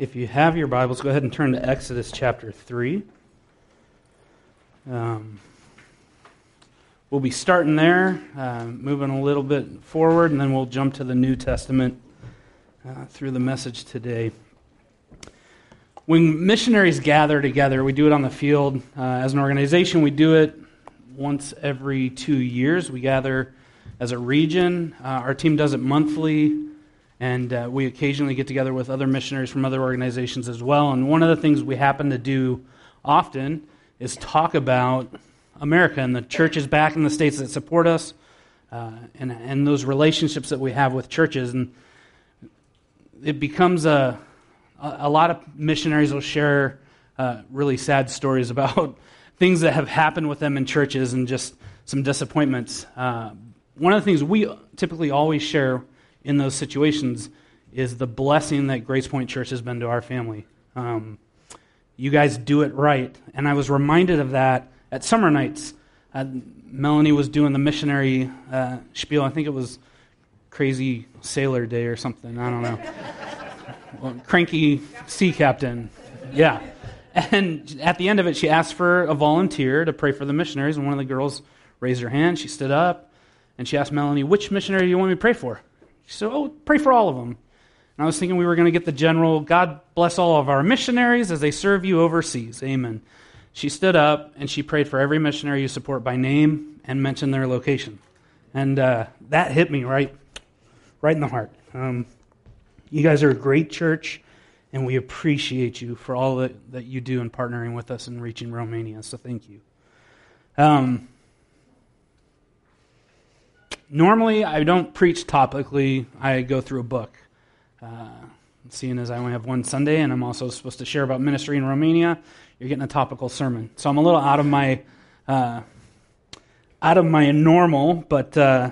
If you have your Bibles, go ahead and turn to Exodus chapter 3. Um, we'll be starting there, uh, moving a little bit forward, and then we'll jump to the New Testament uh, through the message today. When missionaries gather together, we do it on the field. Uh, as an organization, we do it once every two years. We gather as a region. Uh, our team does it monthly. And uh, we occasionally get together with other missionaries from other organizations as well. And one of the things we happen to do often is talk about America and the churches back in the states that support us uh, and, and those relationships that we have with churches. And it becomes a, a lot of missionaries will share uh, really sad stories about things that have happened with them in churches and just some disappointments. Uh, one of the things we typically always share in those situations is the blessing that Grace Point Church has been to our family. Um, you guys do it right. And I was reminded of that at summer nights. Uh, Melanie was doing the missionary uh, spiel. I think it was Crazy Sailor Day or something. I don't know. well, cranky Sea Captain. Yeah. And at the end of it, she asked for a volunteer to pray for the missionaries. And one of the girls raised her hand. She stood up and she asked Melanie, Which missionary do you want me to pray for? She said, Oh, pray for all of them. And I was thinking we were going to get the general, God bless all of our missionaries as they serve you overseas. Amen. She stood up and she prayed for every missionary you support by name and mentioned their location. And uh, that hit me right, right in the heart. Um, you guys are a great church, and we appreciate you for all that, that you do in partnering with us in reaching Romania. So thank you. Um, normally I don't preach topically. I go through a book. Uh, seeing as I only have one Sunday, and I'm also supposed to share about ministry in Romania, you're getting a topical sermon. So I'm a little out of my uh, out of my normal, but uh,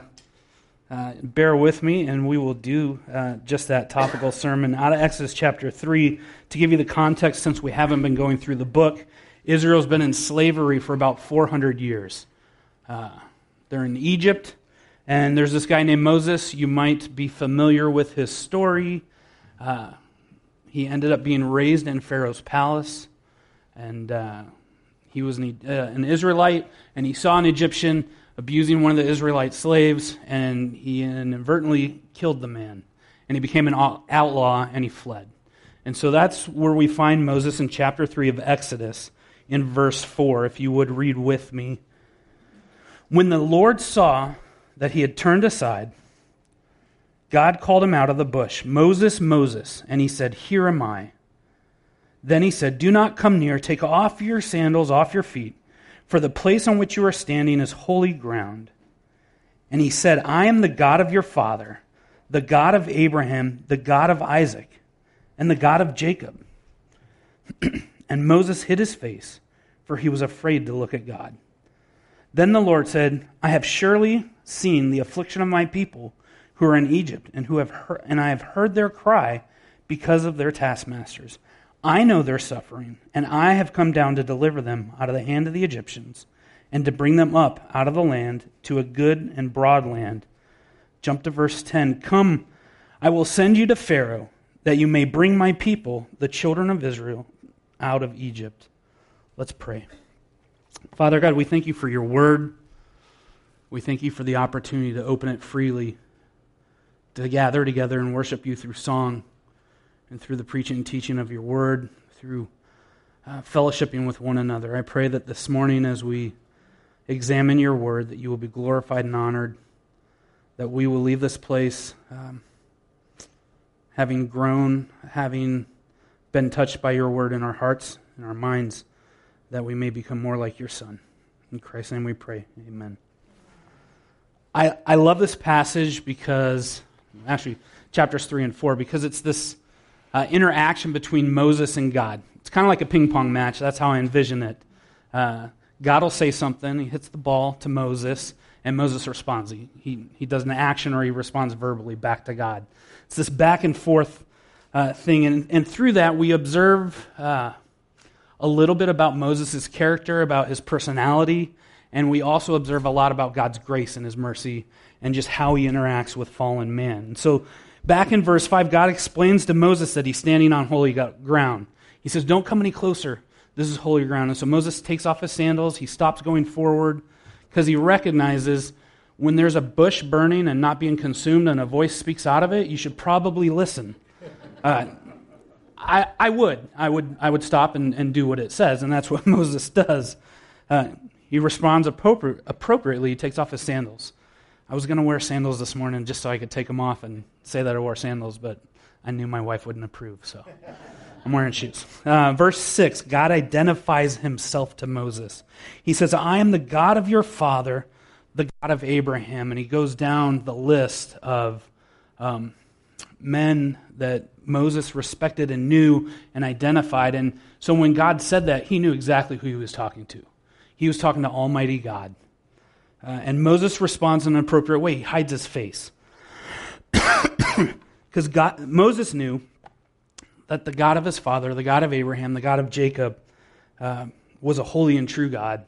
uh bear with me, and we will do uh, just that topical sermon out of Exodus chapter three to give you the context. Since we haven't been going through the book, Israel's been in slavery for about 400 years. Uh, they're in Egypt. And there's this guy named Moses. You might be familiar with his story. Uh, he ended up being raised in Pharaoh's palace. And uh, he was an, uh, an, Israelite, and he saw an Egyptian abusing one of the Israelite slaves, and he inadvertently killed the man. And he became an outlaw, and he fled. And so that's where we find Moses in chapter 3 of Exodus, in verse 4, if you would read with me. When the Lord saw that he had turned aside, God called him out of the bush, Moses, Moses. And he said, Here am I. Then he said, Do not come near. Take off your sandals off your feet, for the place on which you are standing is holy ground. And he said, I am the God of your father, the God of Abraham, the God of Isaac, and the God of Jacob. and Moses hid his face, for he was afraid to look at God. Then the Lord said, I have surely seen the affliction of my people who are in Egypt, and who have heard, and I have heard their cry because of their taskmasters. I know their suffering, and I have come down to deliver them out of the hand of the Egyptians, and to bring them up out of the land to a good and broad land. Jump to verse 10. Come, I will send you to Pharaoh, that you may bring my people, the children of Israel, out of Egypt. Let's pray. Father God, we thank you for your word. We thank you for the opportunity to open it freely, to gather together and worship you through song and through the preaching and teaching of your word, through uh, fellowshipping with one another. I pray that this morning, as we examine your word, that you will be glorified and honored, that we will leave this place um, having grown, having been touched by your word in our hearts and our minds that we may become more like your Son. In Christ's name we pray. Amen. I, I love this passage because, actually, chapters 3 and 4, because it's this uh, interaction between Moses and God. It's kind of like a ping pong match. That's how I envision it. Uh, God will say something, he hits the ball to Moses, and Moses responds. He, he, he does an action or he responds verbally back to God. It's this back and forth uh, thing, and, and through that, we observe uh, a little bit about Moses' character, about his personality, and we also observe a lot about God's grace and his mercy and just how he interacts with fallen man. So, Back in verse 5, God explains to Moses that he's standing on holy ground. He says, Don't come any closer. This is holy ground. And so Moses takes off his sandals. He stops going forward because he recognizes when there's a bush burning and not being consumed and a voice speaks out of it, you should probably listen. Uh, I, I would. I would, I would stop and, and do what it says, and that's what Moses does. Uh, he responds appropri- appropriately. He takes off his sandals. I was going to wear sandals this morning just so I could take them off and say that I wore sandals, but I knew my wife wouldn't approve, so I'm wearing shoes. Uh, verse 6 God identifies himself to Moses. He says, I am the God of your father, the God of Abraham. And he goes down the list of um, men that Moses respected and knew and identified. And so when God said that, he knew exactly who he was talking to. He was talking to Almighty God. Uh, and Moses responds in an appropriate way. He hides his face. Because God Moses knew that the God of his father, the God of Abraham, the God of Jacob, uh, was a holy and true God.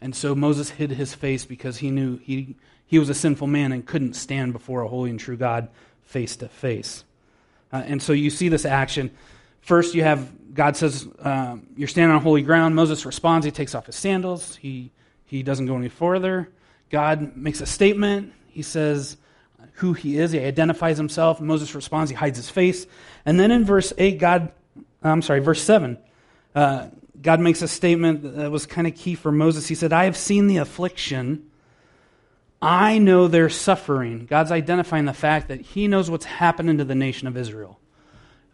And so Moses hid his face because he knew he, he was a sinful man and couldn't stand before a holy and true God face to face. Uh, and so you see this action. First, you have God says, uh, You're standing on holy ground. Moses responds. He takes off his sandals. He, he doesn't go any further. God makes a statement. He says who he is. He identifies himself. Moses responds. He hides his face. And then in verse 8, God, I'm sorry, verse 7, uh, God makes a statement that was kind of key for Moses. He said, I have seen the affliction. I know their suffering. God's identifying the fact that he knows what's happening to the nation of Israel.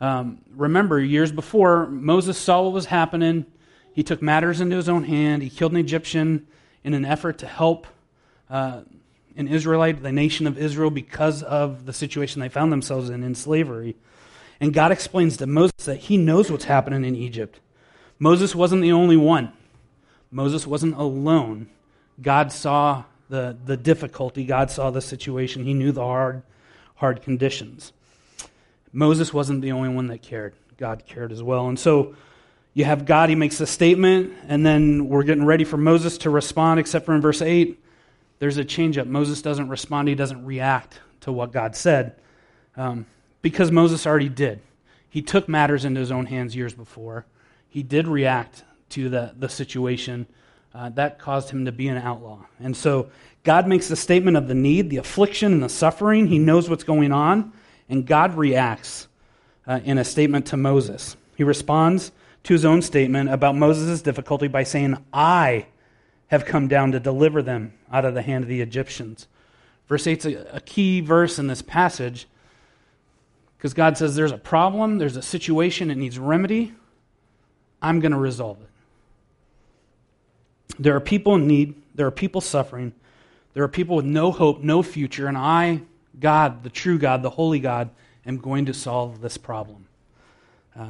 Um, remember, years before, Moses saw what was happening. He took matters into his own hand. He killed an Egyptian in an effort to help uh, an Israelite, the nation of Israel, because of the situation they found themselves in in slavery. And God explains to Moses that he knows what's happening in Egypt. Moses wasn't the only one, Moses wasn't alone. God saw the, the difficulty, God saw the situation, he knew the hard, hard conditions. Moses wasn't the only one that cared. God cared as well. And so you have God, he makes a statement, and then we're getting ready for Moses to respond, except for in verse 8 there's a change up. Moses doesn't respond, he doesn't react to what God said um, because Moses already did. He took matters into his own hands years before. He did react to the, the situation. Uh, that caused him to be an outlaw. And so God makes the statement of the need, the affliction, and the suffering. He knows what's going on. And God reacts uh, in a statement to Moses. He responds to his own statement about Moses' difficulty by saying, I have come down to deliver them out of the hand of the Egyptians. Verse 8 is a, key verse in this passage because God says there's a problem, there's a situation, it needs remedy. I'm going to resolve it. There are people in need, there are people suffering, there are people with no hope, no future, and I, God, the true God, the holy God, am going to solve this problem. Uh,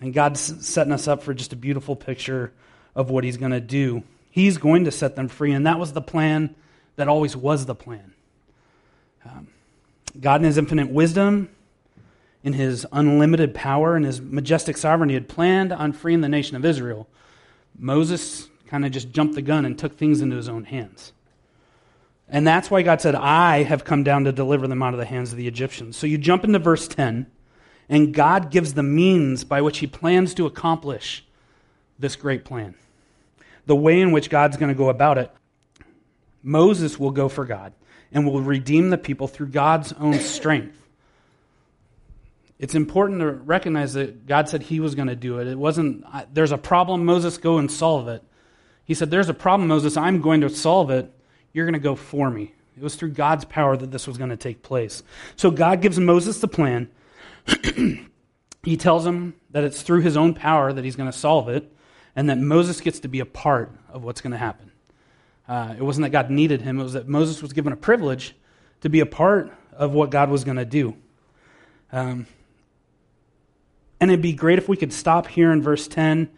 and God's setting us up for just a beautiful picture of what He's going to do He's going to set them free, and that was the plan that always was the plan. Um, God, in His infinite wisdom, in His unlimited power, and His majestic sovereignty, had planned on freeing the nation of Israel. Moses kind of just jumped the gun and took things into his own hands. And that's why God said, I have come down to deliver them out of the hands of the Egyptians. So you jump into verse 10, and God gives the means by which He plans to accomplish this great plan the way in which God's going to go about it. Moses will go for God and will redeem the people through God's own strength. It's important to recognize that God said he was going to do it. It wasn't, there's a problem, Moses, go and solve it. He said, There's a problem, Moses, I'm going to solve it. You're going to go for me. It was through God's power that this was going to take place. So God gives Moses the plan. he tells him that it's through his own power that he's going to solve it and that Moses gets to be a part of what's going to happen. Uh, it wasn't that God needed him, it was that Moses was given a privilege to be a part of what God was going to do. Um, and it'd be great if we could stop here in verse 10,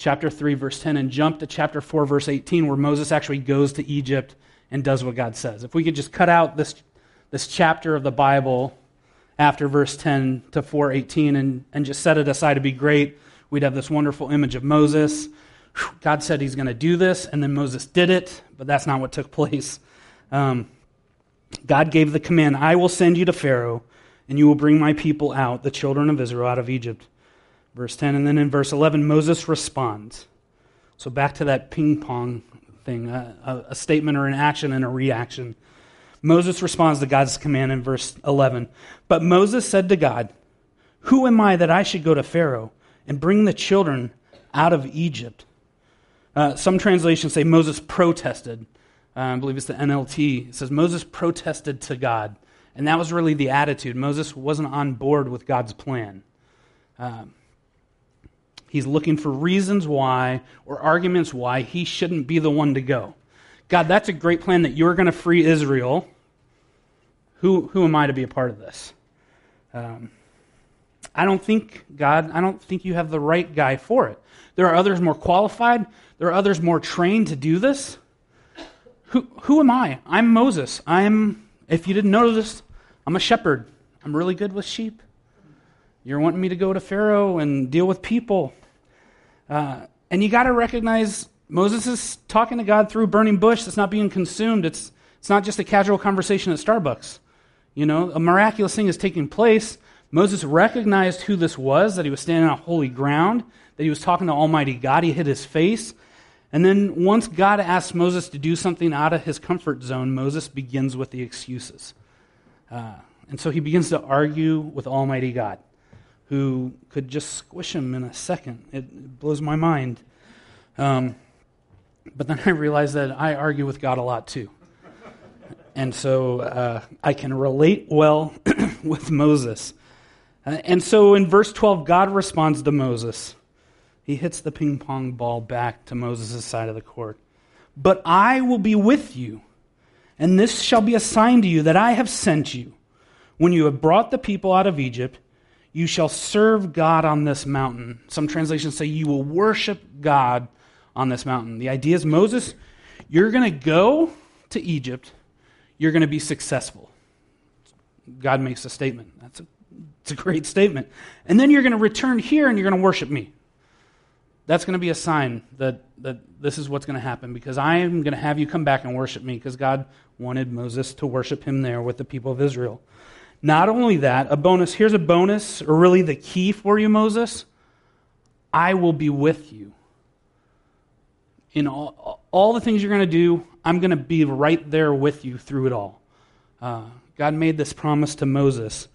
chapter 3, verse 10, and jump to chapter 4, verse 18, where Moses actually goes to Egypt and does what God says. If we could just cut out this, this chapter of the Bible after verse 10 to 418 and, and just set it aside, it'd be great we'd have this wonderful image of Moses. God said he's going to do this, and then Moses did it, but that's not what took place. Um, God gave the command I will send you to Pharaoh, and you will bring my people out, the children of Israel, out of Egypt. Verse 10. And then in verse 11, Moses responds. So back to that ping pong thing a, a, statement or an action and a reaction. Moses responds to God's command in verse 11. But Moses said to God, Who am I that I should go to Pharaoh and bring the children out of Egypt? Uh, some translations say Moses protested. Uh, I believe it's the NLT. It says Moses protested to God. And that was really the attitude. Moses wasn't on board with God's plan. Um, he's looking for reasons why or arguments why he shouldn't be the one to go. God, that's a great plan that you're going to free Israel. Who, who am I to be a part of this? Um, I don't think, God, I don't think you have the right guy for it. There are others more qualified, there are others more trained to do this. Who, who am I? I'm Moses. I'm if you didn't this, I'm a shepherd. I'm really good with sheep. You're wanting me to go to Pharaoh and deal with people. Uh, and you got to recognize Moses is talking to God through a burning bush that's not being consumed. It's, it's not just a casual conversation at Starbucks. You know, a miraculous thing is taking place. Moses recognized who this was, that he was standing on holy ground, that he was talking to Almighty God. He hid his face. And then once God asks Moses to do something out of his comfort zone, Moses begins with the excuses. Uh, and so he begins to argue with Almighty God, who could just squish him in a second. It blows my mind. Um, but then I realize that I argue with God a lot too. And so uh, I can relate well with Moses. Uh, and so in verse 12, God responds to Moses he hits the ping pong ball back to Moses' side of the court. But I will be with you, and this shall be a sign to you that I have sent you. When you have brought the people out of Egypt, you shall serve God on this mountain. Some translations say you will worship God on this mountain. The idea is Moses, you're going to go to Egypt, you're going to be successful. God makes a statement. That's a, it's a great statement. And then you're going to return here and you're going to worship me that's going to be a sign that, that this is what's going to happen because I am going to have you come back and worship me because God wanted Moses to worship him there with the people of Israel. Not only that, a bonus here's a bonus, or really the key for you, Moses. I will be with you. In all, all the things you're going to do, I'm going to be right there with you through it all. Uh, God made this promise to Moses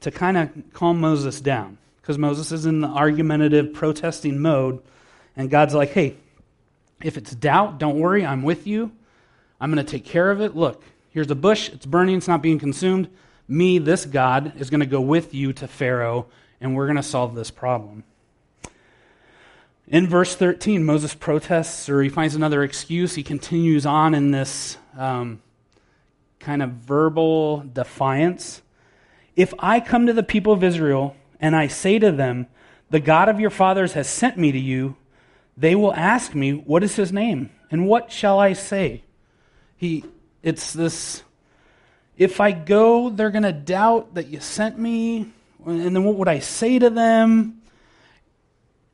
to kind of calm Moses down because Moses is in the argumentative, protesting mode and God's like, hey, if it's doubt, don't worry, I'm with you. I'm going to take care of it. Look, here's a bush, it's burning, it's not being consumed. Me, this God, is going to go with you to Pharaoh, and we're going to solve this problem. In verse 13, Moses protests or he finds another excuse. He continues on in this um, kind of verbal defiance. If I come to the people of Israel and I say to them, The God of your fathers has sent me to you, they will ask me, What is his name? And what shall I say? He, it's this, if I go, they're going to doubt that you sent me. And then what would I say to them?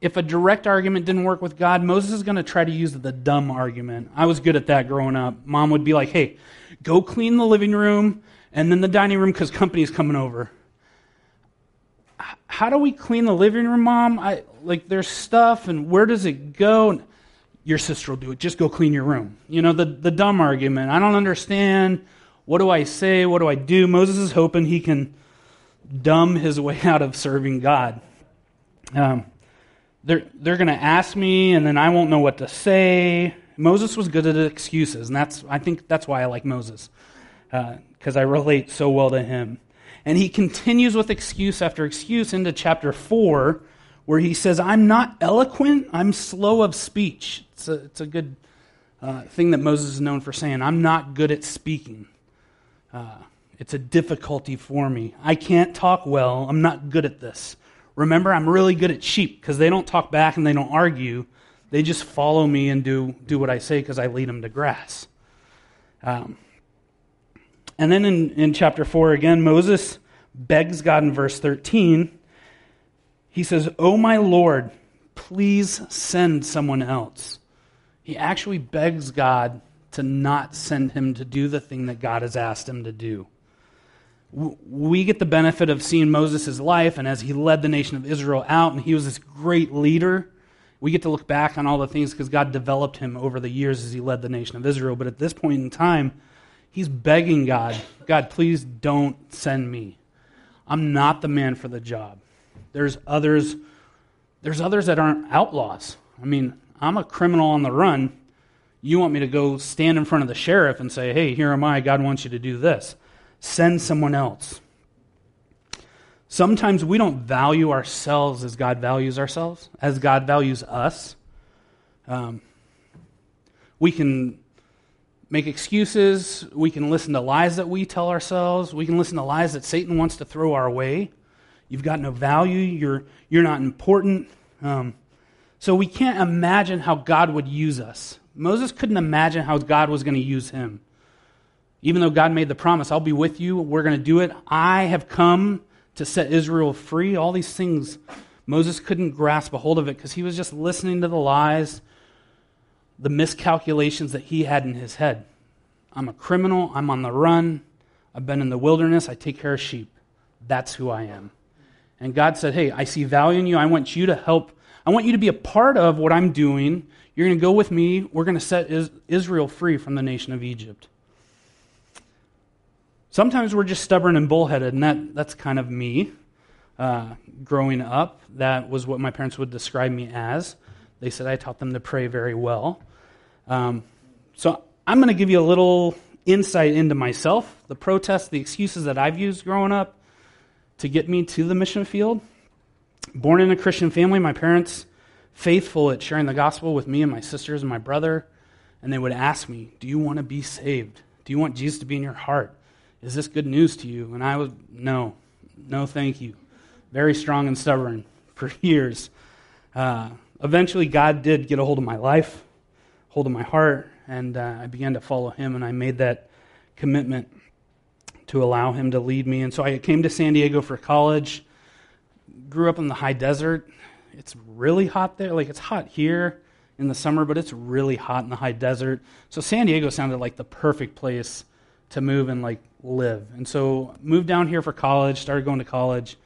If a direct argument didn't work with God, Moses is going to try to use the dumb argument. I was good at that growing up. Mom would be like, hey, go clean the living room and then the dining room because company's coming over how do we clean the living room, mom? I like there's stuff and where does it go? Your sister will do it. Just go clean your room. You know, the, the dumb argument. I don't understand. What do I say? What do I do? Moses is hoping he can dumb his way out of serving God. Um, they're they're going to ask me, and then I won't know what to say. Moses was good at excuses, and that's I think that's why I like Moses because uh, I relate so well to him. And he continues with excuse after excuse into chapter 4, where he says, I'm not eloquent, I'm slow of speech. It's a, it's a good uh, thing that Moses is known for saying. I'm not good at speaking. Uh, it's a difficulty for me. I can't talk well. I'm not good at this. Remember, I'm really good at sheep because they don't talk back and they don't argue. They just follow me and do, do what I say because I lead them to grass. Um, and then in, in chapter 4, again, Moses begs God in verse 13. He says, Oh, my Lord, please send someone else. He actually begs God to not send him to do the thing that God has asked him to do. we get the benefit of seeing Moses' life and as he led the nation of Israel out, and he was this great leader. We get to look back on all the things because God developed him over the years as he led the nation of Israel. But at this point in time, he's begging God, God, please don't send me. I'm not the man for the job. There's others, there's others that aren't outlaws. I mean, I'm a criminal on the run. You want me to go stand in front of the sheriff and say, hey, here am I. God wants you to do this send someone else. Sometimes we don't value ourselves as God values ourselves, as God values us. Um, we can make excuses. We can listen to lies that we tell ourselves. We can listen to lies that Satan wants to throw our way. You've got no value. You're, you're not important. Um, so we can't imagine how God would use us. Moses couldn't imagine how God was going to use him. Even though God made the promise, I'll be with you, we're going to do it. I have come to set Israel free. All these things, Moses couldn't grasp a hold of it because he was just listening to the lies, the miscalculations that he had in his head. I'm a criminal. I'm on the run. I've been in the wilderness. I take care of sheep. That's who I am. And God said, Hey, I see value in you. I want you to help. I want you to be a part of what I'm doing. You're going to go with me. We're going to set Israel free from the nation of Egypt. Sometimes we're just stubborn and bullheaded, and that, that's kind of me. Uh, growing up, that was what my parents would describe me as. They said I taught them to pray very well. Um, so I'm going to give you a little insight into myself, the protests, the excuses that I've used growing up to get me to the mission field. Born in a Christian family, my parents faithful at sharing the gospel with me and my sisters and my brother, and they would ask me, "Do you want to be saved? Do you want Jesus to be in your heart?" Is this good news to you? And I was, No, no, thank you. Very strong and stubborn for years. Uh, eventually, God did get a hold of my life, hold of my heart, and uh, I began to follow Him, and I made that commitment to allow Him to lead me. And so I came to San Diego for college, grew up in the high desert. It's really hot there. Like, it's hot here in the summer, but it's really hot in the high desert. So San Diego sounded like the perfect place to move and like live. And so moved down here for college, started going to college,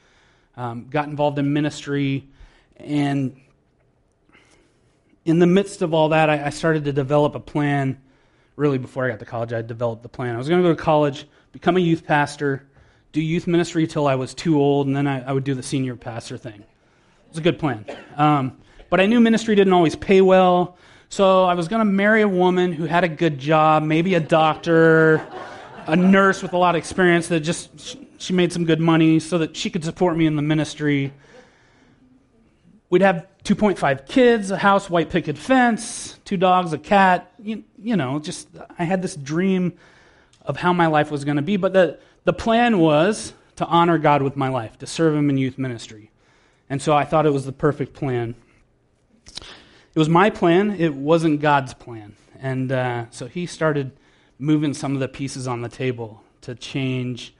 um, got involved in ministry, and in the midst of all that, I, I, started to develop a plan. Really, before I got to college, I developed the plan. I was going to go to college, become a youth pastor, do youth ministry until I was too old, and then I, I would do the senior pastor thing. Was a good plan. Um, but I knew ministry didn't always pay well, so I was going to marry a woman who had a good job, maybe a doctor a nurse with a lot of experience that just she made some good money so that she could support me in the ministry. We'd have 2.5 kids, a house, white picket fence, two dogs, a cat. You, you know, just I had this dream of how my life was going to be. But the, the plan was to honor God with my life, to serve Him in youth ministry. And so I thought it was the perfect plan. It was my plan, it wasn't God's plan. And uh, so He started moving some of the pieces on the table to change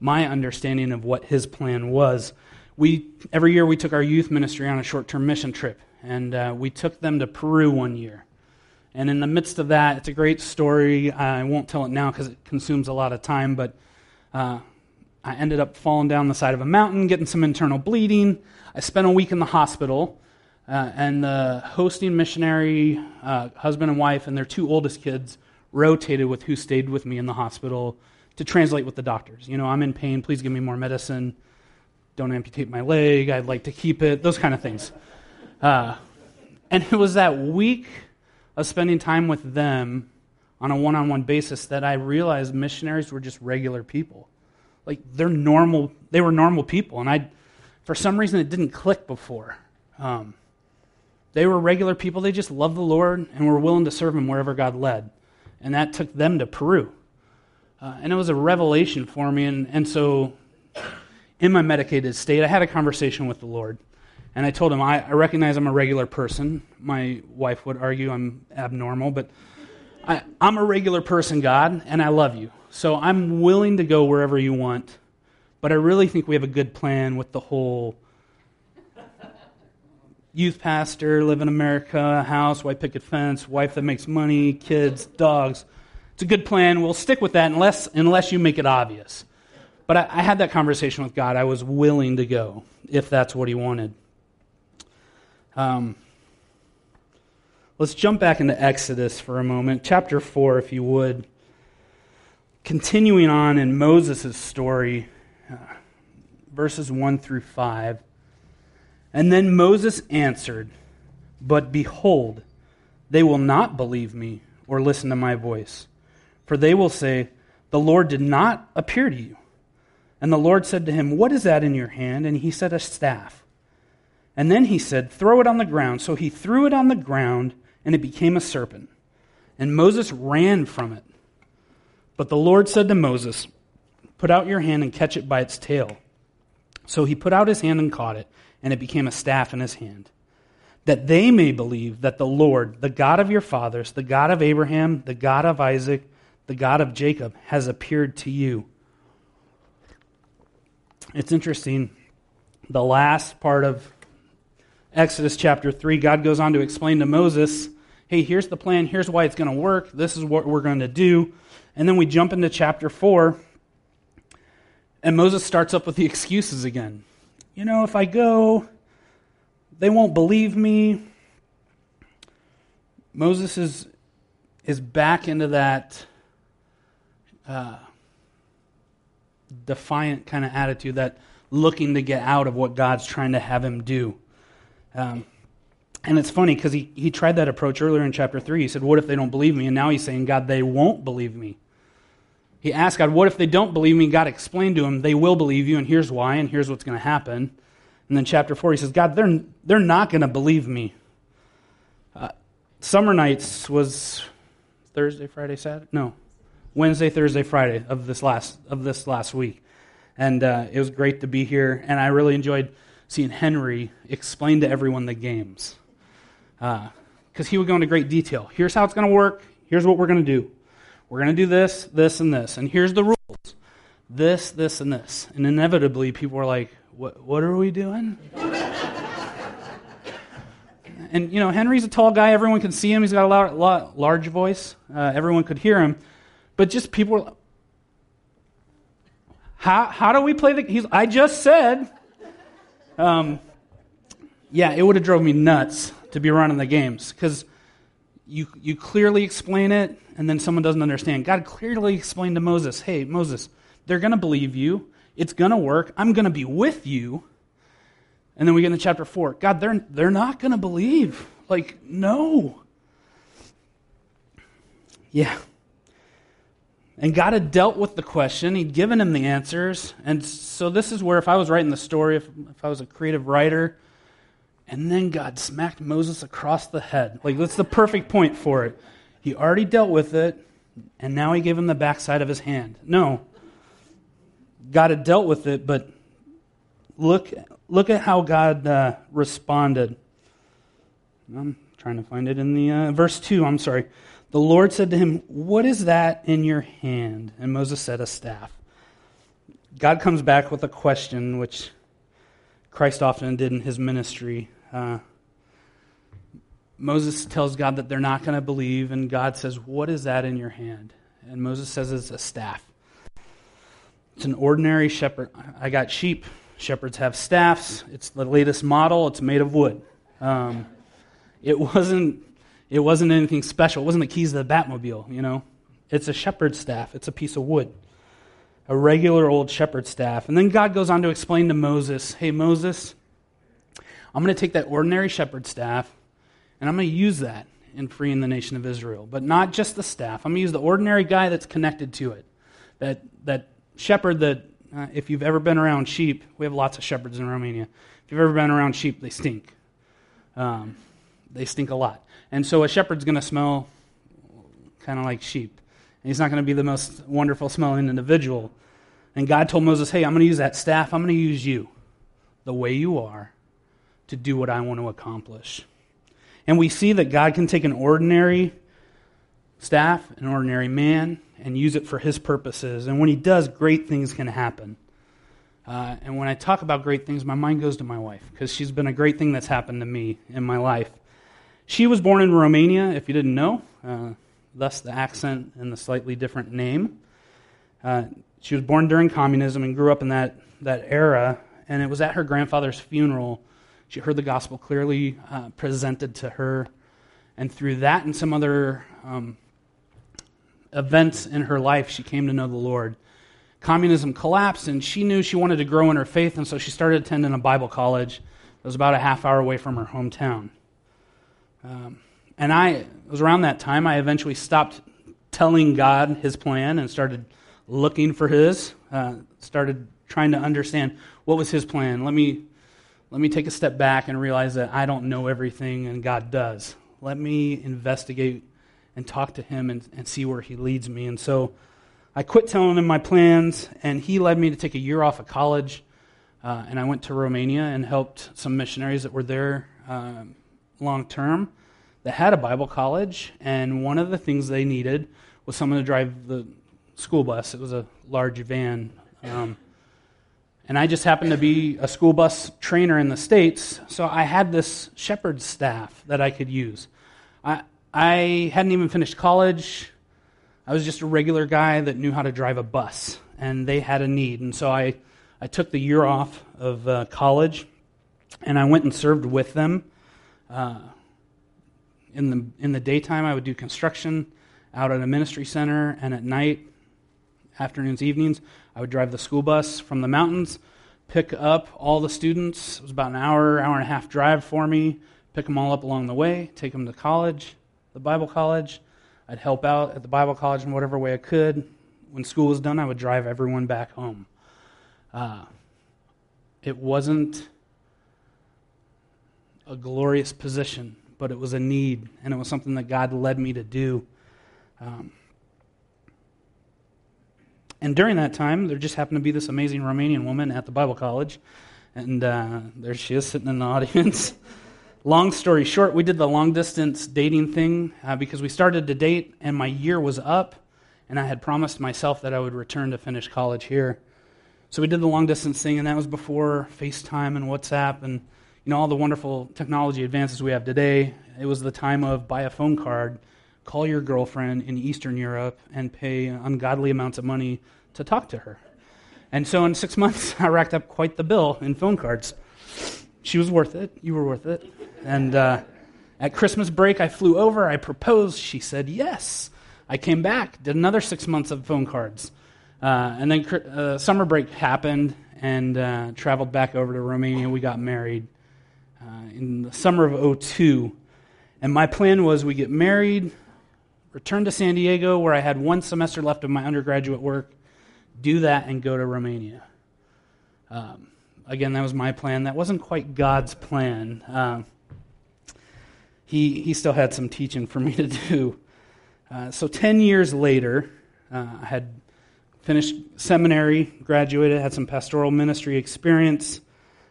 my understanding of what his plan was. We every year we took our youth ministry on a short-term mission trip, and uh, we took them to Peru one year. And in the midst of that, it's a great story. I won't tell it now because it consumes a lot of time, but uh, I ended up falling down the side of a mountain, getting some internal bleeding. I spent a week in the hospital, uh, and the hosting missionary, uh, husband and wife, and their two oldest kids rotated with who stayed with me in the hospital to translate with the doctors. You know, I'm in pain, please give me more medicine. Don't amputate my leg, I'd like to keep it, those kind of things. Uh, and it was that week of spending time with them on a one on one basis that I realized missionaries were just regular people. Like, they're normal, they were normal people. And I, for some reason, it didn't click before. Um, they were regular people, they just loved the Lord and were willing to serve Him wherever God led and that took them to Peru. Uh, and it was a revelation for me. And, and so, in my medicated state, I had a conversation with the Lord. And I told him, I, I recognize I'm a regular person. My wife would argue I'm abnormal, but I, I'm a regular person, God, and I love you. So I'm willing to go wherever you want. But I really think we have a good plan with the whole youth pastor, live in America, house, white picket fence, wife that makes money, kids, dogs. It's a good plan. We'll stick with that unless, unless you make it obvious. But I, I had that conversation with God. I was willing to go if that's what He wanted. Um, let's jump back into Exodus for a moment. Chapter 4, if you would. Continuing on in Moses' story, verses 1 through 5. And then Moses answered, But behold, they will not believe me or listen to my voice. For they will say, The Lord did not appear to you. And the Lord said to him, What is that in your hand? And he said, A staff. And then he said, Throw it on the ground. So he threw it on the ground, and it became a serpent. And Moses ran from it. But the Lord said to Moses, Put out your hand and catch it by its tail. So he put out his hand and caught it, and it became a staff in his hand. That they may believe that the Lord, the God of your fathers, the God of Abraham, the God of Isaac, the God of Jacob, has appeared to you. It's interesting. The last part of Exodus chapter 3, God goes on to explain to Moses, hey, here's the plan, here's why it's going to work, this is what we're going to do. And then we jump into chapter 4, and Moses starts up with the excuses again. You know, if I go, they won't believe me. Moses is, is back into that uh, defiant kind of attitude, that looking to get out of what God's trying to have him do. Um, and it's funny because he, he tried that approach earlier in chapter 3. He said, What if they don't believe me? And now he's saying, God, they won't believe me. He asked God, What if they don't believe me? God explained to him, They will believe you, and here's why, and here's what's going to happen. And then chapter 4, he says, God, they're, they're not going to believe me. Uh, summer nights was Thursday, Friday, Saturday? No. Wednesday, Thursday, Friday of this last, of this last week. And uh, it was great to be here, and I really enjoyed seeing Henry explain to everyone the games. Because uh, he would go into great detail. Here's how it's going to work. Here's what we're going to do. We're going to do this, this, and this. And here's the rules this, this, and this. And inevitably, people are like, what, what are we doing? and, you know, Henry's a tall guy. Everyone can see him. He's got a lot, large voice. Uh, everyone could hear him. But just people were, how, how do we play the. He's, I just said. Um, yeah, it would have drove me nuts to be running the games because you, you clearly explain it and then someone doesn't understand. God clearly explained to Moses, hey, Moses, they're going to believe you. It's going to work. I'm going to be with you. And then we get into chapter 4. God, they're, they're not going to believe. Like, no. Yeah. And God had dealt with the question, He'd given him the answers. And so, this is where, if I was writing the story, if, if I was a creative writer, and then God smacked Moses across the head. Like, that's the perfect point for it. He already dealt with it, and now he gave him the backside of his hand. No. God had dealt with it, but look, look at how God uh, responded. I'm trying to find it in the uh, verse 2. I'm sorry. The Lord said to him, What is that in your hand? And Moses said, A staff. God comes back with a question, which Christ often did in his ministry. Uh, Moses tells God that they're not going to believe, and God says, What is that in your hand? And Moses says it's a staff. It's an ordinary shepherd. I got sheep. Shepherds have staffs. It's the latest model. It's made of wood. Um, it wasn't. It wasn't anything special. It wasn't the keys to the Batmobile. You know, it's a shepherd's staff. It's a piece of wood, a regular old shepherd's staff. And then God goes on to explain to Moses, "Hey Moses, I'm going to take that ordinary shepherd staff and I'm going to use that in freeing the nation of Israel. But not just the staff. I'm going to use the ordinary guy that's connected to it. That, that shepherd that, uh, if you've ever been around sheep, we have lots of shepherds in Romania. If you've ever been around sheep, they stink. Um, they stink a lot. And so a shepherd's going to smell kind of like sheep. And he's not going to be the most wonderful smelling individual. And God told Moses, hey, I'm going to use that staff. I'm going to use you the way you are to do what I want to accomplish. And we see that God can take an ordinary staff, an ordinary man, and use it for his purposes. And when he does, great things can happen. Uh, and when I talk about great things, my mind goes to my wife because she's been a great thing that's happened to me in my life. She was born in Romania, if you didn't know, uh, thus the accent and the slightly different name. Uh, She was born during communism and grew up in that, that era. And it was at her grandfather's funeral. She heard the gospel clearly uh, presented to her. And through that and some other um, events in her life, she came to know the Lord. Communism collapsed, and she knew she wanted to grow in her faith, and so she started attending a Bible college that was about a half hour away from her hometown. Um, and I, it was around that time I eventually stopped telling God his plan and started looking for his, uh, started trying to understand what was his plan. Let me, let me take a step back and realize that I don't know everything and God does. Let me investigate and talk to him and, and see where he leads me. And so I quit telling him my plans, and he led me to take a year off of college. Uh, and I went to Romania and helped some missionaries that were there uh, long term that had a Bible college. And one of the things they needed was someone to drive the school bus. It was a large van. Um, and I just happened to be a school bus trainer in the States, so I had this shepherd staff that I could use. I, I hadn't even finished college. I was just a regular guy that knew how to drive a bus, and they had a need. And so I, I took the year off of uh, college, and I went and served with them. Uh, in, the, in the daytime, I would do construction out at a ministry center, and at night, afternoons, evenings, I would drive the school bus from the mountains, pick up all the students. It was about an hour, hour and a half drive for me. Pick them all up along the way, take them to college, the Bible college. I'd help out at the Bible college in whatever way I could. When school was done, I would drive everyone back home. Uh, it wasn't a glorious position, but it was a need, and it was something that God led me to do. Um, and during that time, there just happened to be this amazing Romanian woman at the Bible college. And uh, there she is sitting in the audience. long story short, we did the long distance dating thing uh, because we started to date, and my year was up, and I had promised myself that I would return to finish college here. So we did the long distance thing, and that was before FaceTime and WhatsApp and you know all the wonderful technology advances we have today. It was the time of buy a phone card call your girlfriend in Eastern Europe and pay ungodly amounts of money to talk to her. And so in six months, I racked up quite the bill in phone cards. She was worth it. You were worth it. And uh, at Christmas break, I flew over. I proposed. She said yes. I came back, did another six months of phone cards. Uh, and then uh, summer break happened and uh, traveled back over to Romania. We got married uh, in the summer of 02. And my plan was we get married, return to San Diego, where I had one semester left of my undergraduate work, do that, and go to Romania. Um, again, that was my plan. That wasn't quite God's plan. Uh, he, he still had some teaching for me to do. Uh, so, 10 years later, uh, I had finished seminary, graduated, had some pastoral ministry experience,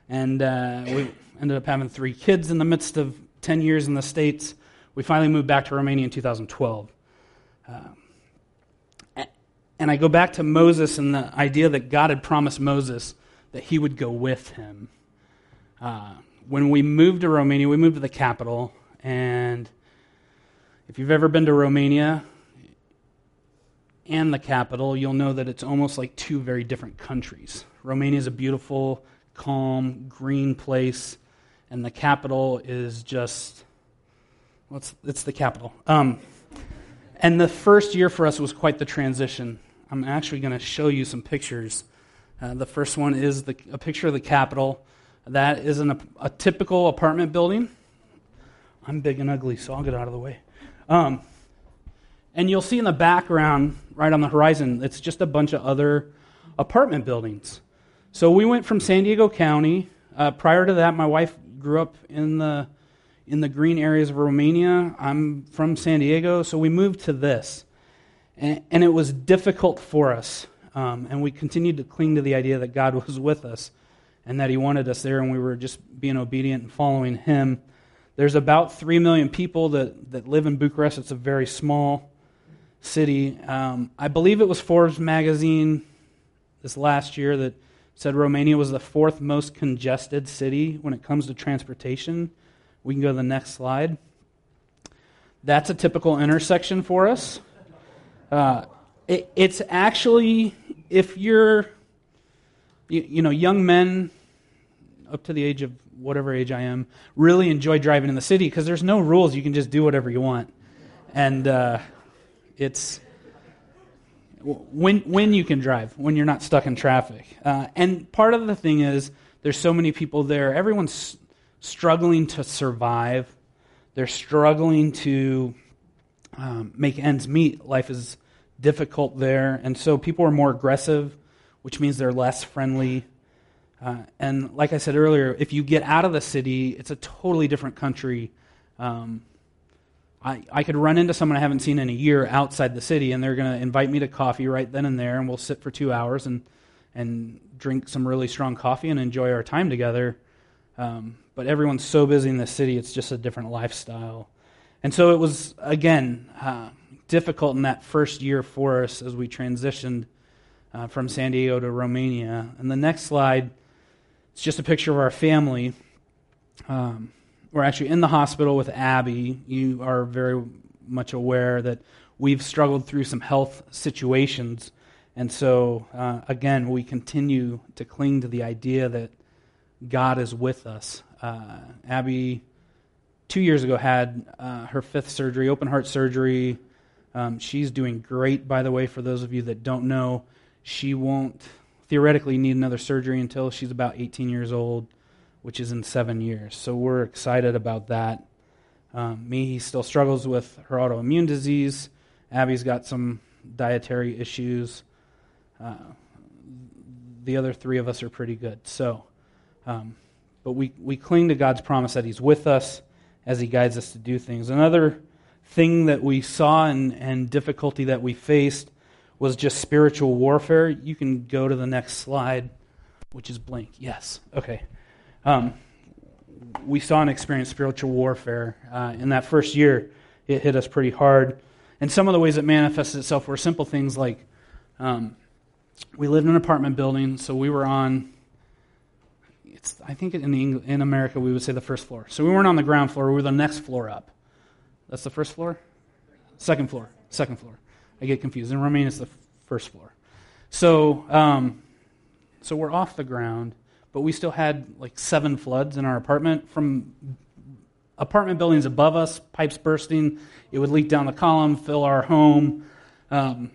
and uh, we ended up having three kids in the midst of 10 years in the States. We finally moved back to Romania in 2012. Uh, and I go back to Moses and the idea that God had promised Moses that he would go with him. Uh, when we moved to Romania, we moved to the capital. And if you've ever been to Romania and the capital, you'll know that it's almost like two very different countries. Romania is a beautiful, calm, green place, and the capital is just What's it's the capital. Um, and the first year for us was quite the transition. I'm actually going to show you some pictures. Uh, the first one is the, a picture of the capital. That is an, a typical apartment building. I'm big and ugly, so I'll get out of the way. Um, and you'll see in the background, right on the horizon, it's just a bunch of other apartment buildings. So we went from San Diego County. Uh, prior to that, my wife grew up in the in the green areas of Romania. I'm from San Diego, so we moved to this. And, and it was difficult for us. Um, and we continued to cling to the idea that God was with us and that He wanted us there, and we were just being obedient and following Him. There's about 3 million people that, that live in Bucharest. It's a very small city. Um, I believe it was Forbes magazine this last year that said Romania was the fourth most congested city when it comes to transportation we can go to the next slide. That's a typical intersection for us. Uh, it, it's actually if you're, you, you know, young men up to the age of whatever age I am, really enjoy driving in the city because there's no rules. You can just do whatever you want. And uh, it's when, when you can drive, when you're not stuck in traffic. Uh, and part of the thing is there's so many people there. Everyone's struggling to survive. They're struggling to um, make ends meet. Life is difficult there. And so people are more aggressive, which means they're less friendly uh, and like I said earlier, if you get out of the city, it's a totally different country. Um, I, I could run into someone I haven't seen in a year outside the city, and they're going to invite me to coffee right then and there, and we'll sit for two hours and, and drink some really strong coffee and enjoy our time together. Um, but everyone's so busy in the city, it's just a different lifestyle. And so it was, again, uh, difficult in that first year for us as we transitioned uh, from San Diego to Romania. And the next slide it's just a picture of our family. Um, we're actually in the hospital with Abby. You are very much aware that we've struggled through some health situations. And so, uh, again, we continue to cling to the idea that God is with us. Uh, Abby, two years ago, had uh, her fifth surgery, open heart surgery. Um, she's doing great, by the way, for those of you that don't know. She won't theoretically need another surgery until she's about 18 years old, which is in seven years. So we're excited about that. Um, Mihi still struggles with her autoimmune disease. Abby's got some dietary issues. Uh, the other three of us are pretty good. So, um, but we, we cling to God's promise that He's with us as He guides us to do things. Another thing that we saw and, and difficulty that we faced was just spiritual warfare. You can go to the next slide, which is blank. Yes. Okay. Um, we saw and experienced spiritual warfare. Uh, in that first year, it hit us pretty hard. And some of the ways it manifested itself were simple things like um, we lived in an apartment building, so we were on. It's, I think in, in America we would say the first floor. So we weren't on the ground floor, we were the next floor up. That's the first floor? Second floor. Second floor. I get confused. In Romania, it's the first floor. So, um, so we're off the ground, but we still had like seven floods in our apartment from apartment buildings above us, pipes bursting. It would leak down the column, fill our home. Um,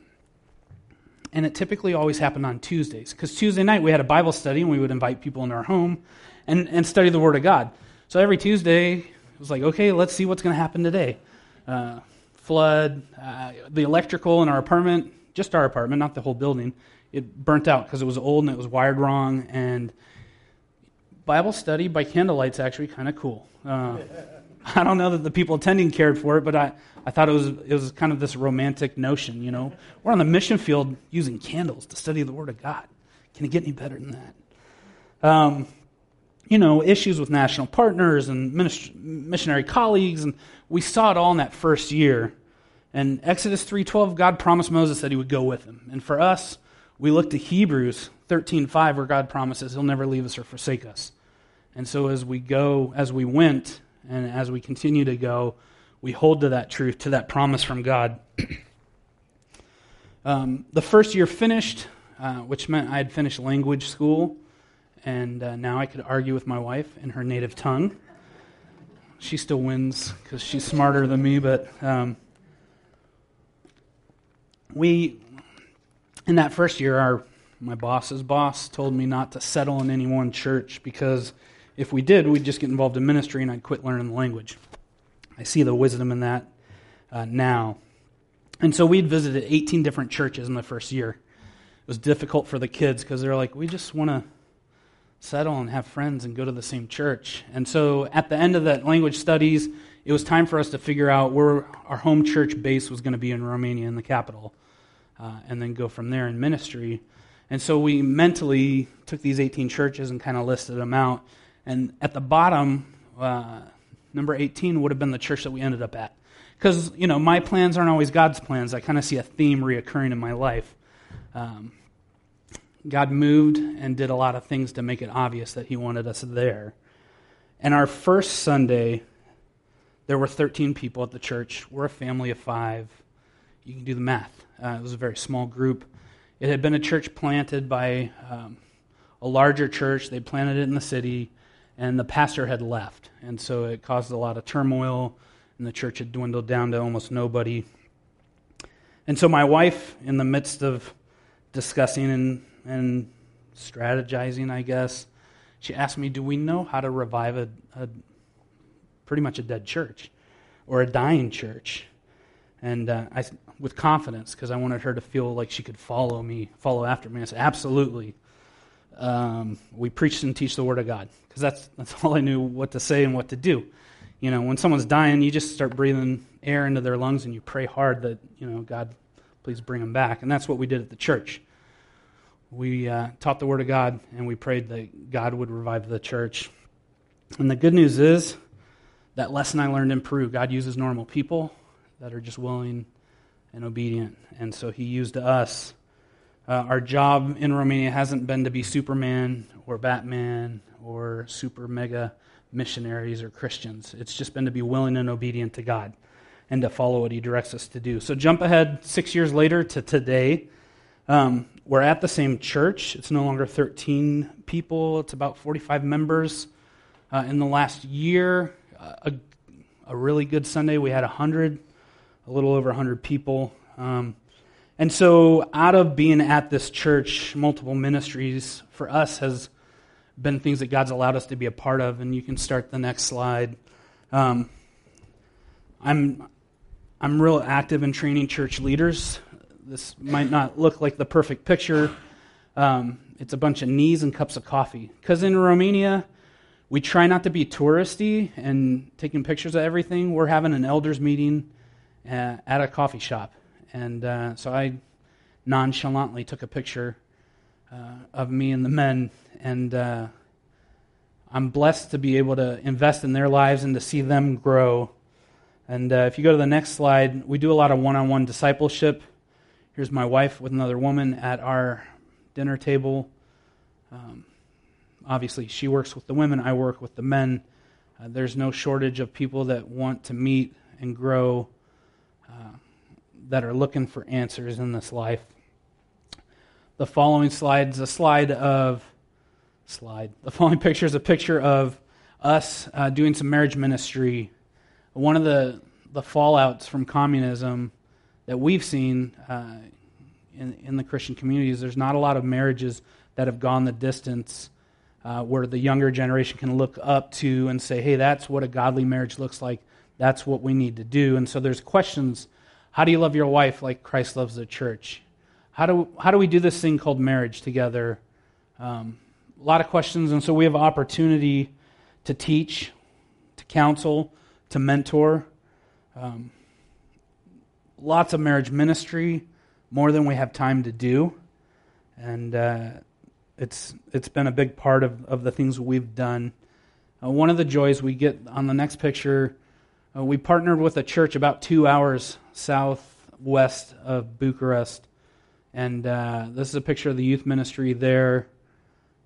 and it typically always happened on Tuesdays because Tuesday night we had a Bible study and we would invite people into our home and, and study the Word of God. So every Tuesday, it was like, okay, let's see what's going to happen today. Uh, flood, uh, the electrical in our apartment, just our apartment, not the whole building, it burnt out because it was old and it was wired wrong. And Bible study by candlelight's actually kind of cool. Uh, I don't know that the people attending cared for it, but I, I thought it was, it was kind of this romantic notion, you know. We're on the mission field using candles to study the Word of God. Can it get any better than that? Um, you know, issues with national partners and missionary colleagues, and we saw it all in that first year. And Exodus 3:12, God promised Moses that he would go with him. And for us, we look to Hebrews 13:5 where God promises he'll never leave us or forsake us. And so as we go, as we went, and as we continue to go, we hold to that truth, to that promise from God. um, the first year finished, uh, which meant I had finished language school and uh, now I could argue with my wife in her native tongue. She still wins because she's smarter than me, but um, we, in that first year, our my boss's boss told me not to settle in any one church because if we did, we'd just get involved in ministry and I'd quit learning the language. I see the wisdom in that uh, now. And so we'd visited 18 different churches in the first year. It was difficult for the kids because they're like, we just want to settle and have friends and go to the same church. And so at the end of that language studies, it was time for us to figure out where our home church base was going to be in Romania, in the capital, uh, and then go from there in ministry. And so we mentally took these 18 churches and kind of listed them out. And at the bottom, uh, number 18 would have been the church that we ended up at. Because, you know, my plans aren't always God's plans. I kind of see a theme reoccurring in my life. Um, God moved and did a lot of things to make it obvious that He wanted us there. And our first Sunday, there were 13 people at the church. We're a family of five. You can do the math. Uh, it was a very small group. It had been a church planted by um, a larger church. They planted it in the city, and the pastor had left. And so it caused a lot of turmoil, and the church had dwindled down to almost nobody. And so my wife, in the midst of discussing and, and strategizing, I guess, she asked me, Do we know how to revive a, a pretty much a dead church or a dying church? And uh, I, with confidence, because I wanted her to feel like she could follow me, follow after me. I said, Absolutely. Um, we preach and teach the Word of God, because that's, that's all I knew what to say and what to do. You know, when someone's dying, you just start breathing air into their lungs and you pray hard that, you know, God, please bring them back. And that's what we did at the church. We uh, taught the Word of God and we prayed that God would revive the church. And the good news is that lesson I learned in Peru God uses normal people that are just willing and obedient. And so He used us. Uh, our job in Romania hasn't been to be Superman or Batman or super mega missionaries or Christians. It's just been to be willing and obedient to God and to follow what He directs us to do. So jump ahead six years later to today. Um, we're at the same church. It's no longer 13 people, it's about 45 members. Uh, in the last year, uh, a, a, really good Sunday, we had 100, a little over 100 people. Um, and so, out of being at this church, multiple ministries for us has been things that God's allowed us to be a part of. And you can start the next slide. Um, I'm I'm real active in training church leaders. This might not look like the perfect picture. Um, it's a bunch of knees and cups of coffee. Because in Romania, we try not to be touristy and taking pictures of everything. We're having an elders meeting uh, at a coffee shop. And uh, so I nonchalantly took a picture uh, of me and the men and uh, I'm blessed to be able to invest in their lives and to see them grow. And uh, if you go to the next slide, we do a lot of one on one discipleship. Here's my wife with another woman at our dinner table. Um, obviously, she works with the women, I work with the men. Uh, there's no shortage of people that want to meet and grow, uh, that are looking for answers in this life. The following slide is a slide of slide. The following picture is a picture of us uh, doing some marriage ministry. One of the, the fallouts from communism that we've seen uh, in, in the Christian communities, there's not a lot of marriages that have gone the distance uh, where the younger generation can look up to and say, hey, that's what a godly marriage looks like. That's what we need to do. And so there's questions. How do you love your wife like Christ loves the church? How do, how do we do this thing called marriage together? Um, a lot of questions, and so we have opportunity to teach, to counsel, to mentor. Um, lots of marriage ministry, more than we have time to do, and uh, it's it's been a big part of, of the things we've done. Uh, one of the joys we get on the next picture, uh, we partnered with a church about two hours southwest of Bucharest, and uh, this is a picture of the youth ministry there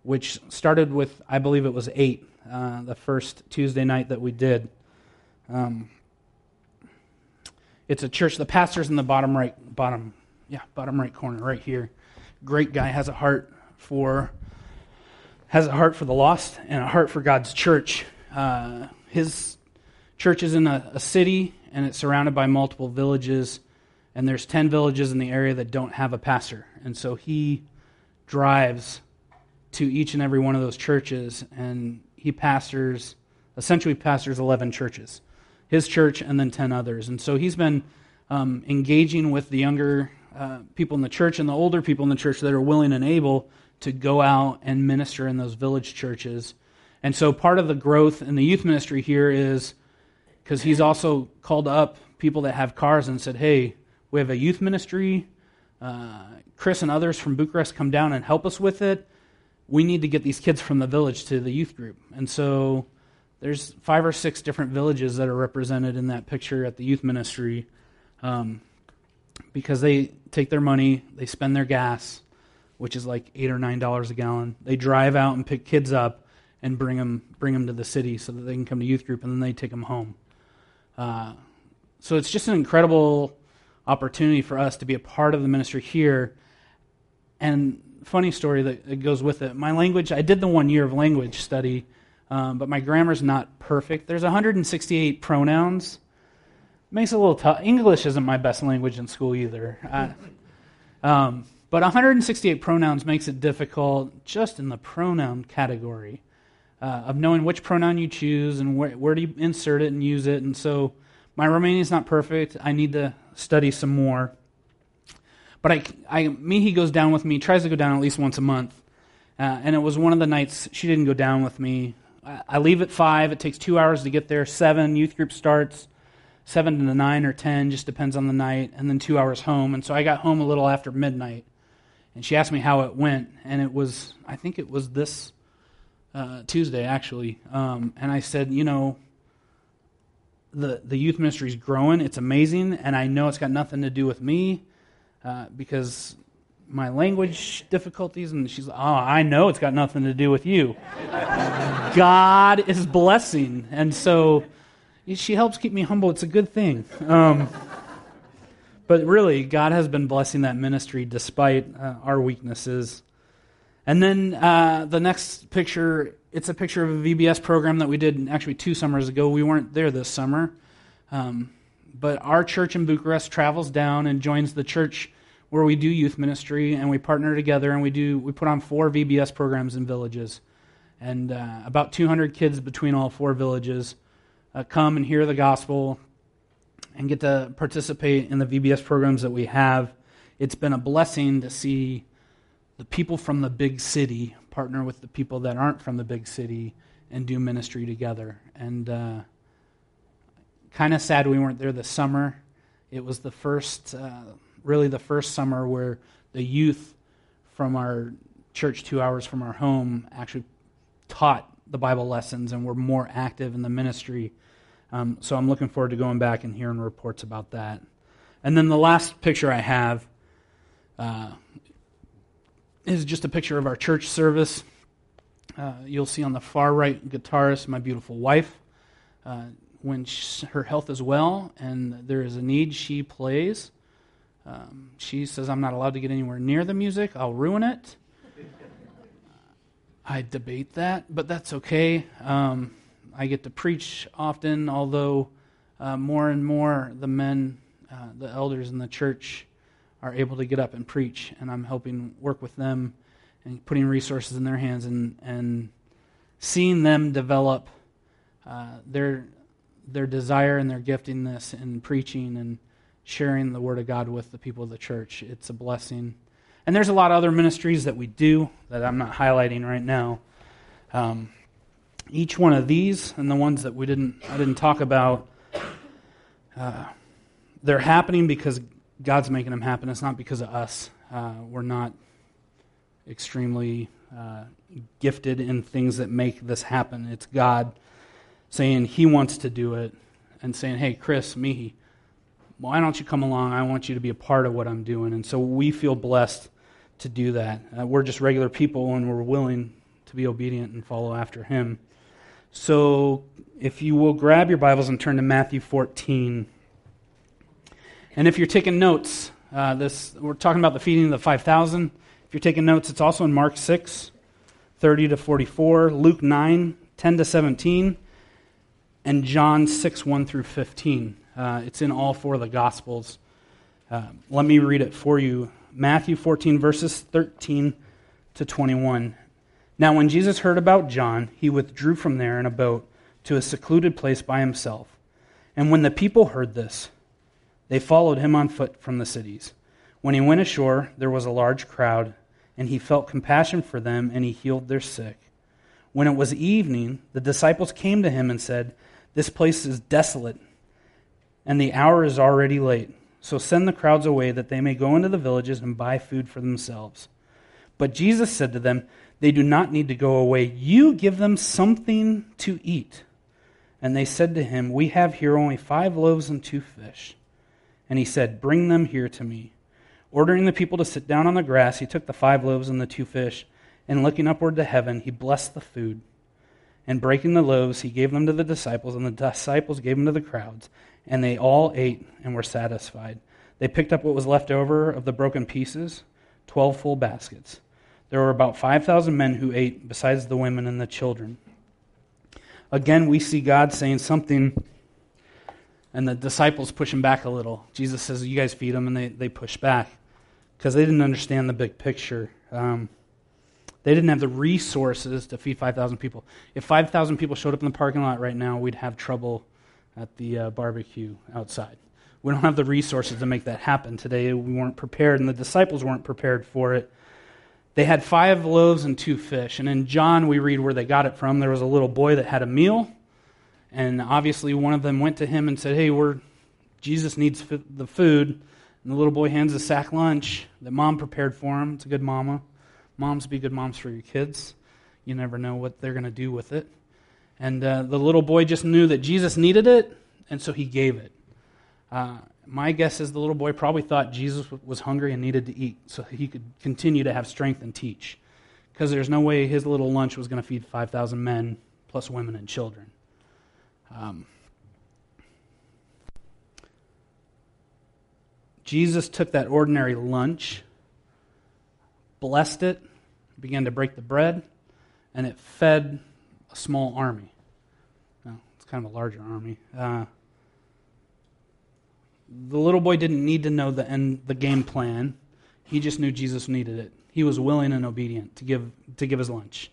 which started with, I believe it was eight, uh, the first Tuesday night that we did. Um, it's a church. The pastor's in the bottom right, bottom, yeah, bottom right corner, right here. Great guy, has a heart for, has a heart for the lost and a heart for God's church. Uh, his church is in a, a city and it's surrounded by multiple villages, and there's ten villages in the area that don't have a pastor, and so he drives to each and every one of those churches, and he pastors, essentially pastors 11 churches, his church and then 10 others. And so he's been um, engaging with the younger uh, people in the church and the older people in the church that are willing and able to go out and minister in those village churches. And so part of the growth in the youth ministry here is because he's also called up people that have cars and said, hey, we have a youth ministry. Uh, Chris and others from Bucharest come down and help us with it we need to get these kids from the village to the youth group. And so there's five or six different villages that are represented in that picture at the youth ministry um, because they take their money, they spend their gas, which is like eight or nine dollars a gallon. They drive out and pick kids up and bring them bring them to the city so that they can come to youth group, and then they take them home. Uh, so it's just an incredible opportunity for us to be a part of the ministry here and funny story that goes with it. My language, I did the one year of language study, um, but my grammar's not perfect. There's 168 pronouns. Makes it a little tough. English isn't my best language in school either. I, um, but 168 pronouns makes it difficult just in the pronoun category uh, of knowing which pronoun you choose and where, where do you insert it and use it. And so my Romanian is not perfect. I need to study some more. But I, I, Mihi goes down with me, tries to go down at least once a month. Uh, and it was one of the nights she didn't go down with me. I, I leave at 5. It takes two hours to get there. 7, youth group starts. 7 to 9 or 10, just depends on the night. And then two hours home. And so I got home a little after midnight. And she asked me how it went. And it was, I think it was this uh, Tuesday, actually. Um, and I said, you know, the, the youth ministry is growing. It's amazing. And I know it's got nothing to do with me uh, because my language difficulties. And she's oh, I know it's got nothing to do with you. God is blessing. And so she helps keep me humble. It's a good thing. Um, but really, God has been blessing that ministry despite uh, our weaknesses. And then uh, the next picture, it's a picture of a VBS program that we did actually two summers ago. We weren't there this summer. Um, but our church in Bucharest travels down and joins the church where we do youth ministry, and we partner together and we do we put on four VBS programs in villages, and uh, about 200 kids between all four villages uh, come and hear the gospel and get to participate in the VBS programs that we have. It's been a blessing to see the people from the big city partner with the people that aren't from the big city and do ministry together. And uh, kind of sad we weren't there this summer. It was the first, uh, really the first summer where the youth from our church two hours from our home actually taught the Bible lessons and were more active in the ministry. Um, so I'm looking forward to going back and hearing reports about that. And then the last picture I have uh, is just a picture of our church service. Uh, you'll see on the far right guitarist, my beautiful wife. Uh, when she, her health is well and there is a need, she plays. Um, she says, I'm not allowed to get anywhere near the music, I'll ruin it. I debate that, but that's okay. Um, I get to preach often, although uh, more and more the men, uh, the elders in the church, are able to get up and preach, and I'm helping work with them and putting resources in their hands and, and seeing them develop uh, their their desire and their giftingness in preaching and sharing the Word of God with the people of the church. It's a blessing. And there's a lot of other ministries that we do that I'm not highlighting right now. Um, each one of these and the ones that we didn't I didn't talk about, uh, they're happening because God's making them happen. It's not because of us. Uh, we're not extremely uh, gifted in things that make this happen. It's God saying he wants to do it and saying, hey, Chris, Mihi, why don't you come along? I want you to be a part of what I'm doing. And so we feel blessed to do that. Uh, we're just regular people and we're willing to be obedient and follow after him. So if you will grab your Bibles and turn to Matthew 14. And if you're taking notes, uh, this we're talking about the feeding of the 5,000. If you're taking notes, it's also in Mark 6, 30 to 44, Luke 9, 10 to 17, and John 6, 1 through 15. Uh, it's in all four of the Gospels. Uh, let me read it for you. Matthew 14, verses 13 to 21. Now, when Jesus heard about John, he withdrew from there in a boat to a secluded place by himself. And when the people heard this, they followed him on foot from the cities. When he went ashore, there was a large crowd, and he felt compassion for them, and he healed their sick. When it was evening, the disciples came to him and said, this place is desolate, and the hour is already late. So send the crowds away that they may go into the villages and buy food for themselves. But Jesus said to them, They do not need to go away. You give them something to eat. And they said to him, We have here only five loaves and two fish. And he said, Bring them here to me. Ordering the people to sit down on the grass, he took the five loaves and the two fish, and looking upward to heaven, he blessed the food and breaking the loaves, he gave them to the disciples, and the disciples gave them to the crowds. And they all ate and were satisfied. They picked up what was left over of the broken pieces, 12 full baskets. There were about 5,000 men who ate, besides the women and the children. Again, we see God saying something, and the disciples push him back a little. Jesus says, You guys feed them, and they, they push back because they didn't understand the big picture. Um, they didn't have the resources to feed 5,000 people. If 5,000 people showed up in the parking lot right now, we'd have trouble at the uh, barbecue outside. We don't have the resources to make that happen today. We weren't prepared, and the disciples weren't prepared for it. They had five loaves and two fish. And in John, we read where they got it from. There was a little boy that had a meal, and obviously one of them went to him and said, Hey, we're, Jesus needs the food. And the little boy hands a sack lunch that mom prepared for him. It's a good mama. Moms be good moms for your kids. You never know what they're going to do with it. And uh, the little boy just knew that Jesus needed it, and so he gave it. Uh, my guess is the little boy probably thought Jesus was hungry and needed to eat so he could continue to have strength and teach. Because there's no way his little lunch was going to feed 5,000 men, plus women and children. Um, Jesus took that ordinary lunch, blessed it, began to break the bread, and it fed a small army. Now, it's kind of a larger army. Uh, the little boy didn't need to know the end, the game plan. He just knew Jesus needed it. He was willing and obedient to give to give his lunch.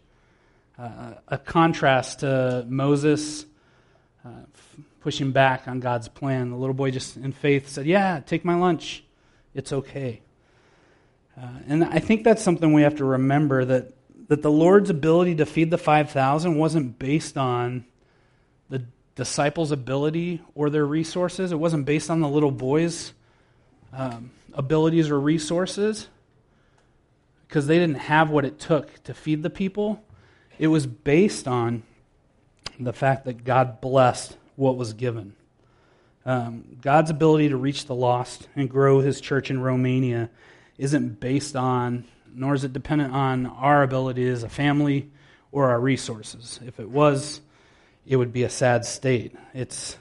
Uh, a contrast to Moses uh, pushing back on God's plan. The little boy just in faith said, Yeah, take my lunch. It's okay. Uh, and I think that's something we have to remember that, that the Lord's ability to feed the 5,000 wasn't based on the disciples' ability or their resources. It wasn't based on the little boy's um, abilities or resources because they didn't have what it took to feed the people. It was based on the fact that God blessed what was given. Um, God's ability to reach the lost and grow his church in Romania isn't based on, nor is it dependent on our ability as a family or our resources. If it was, it would be a sad state. It's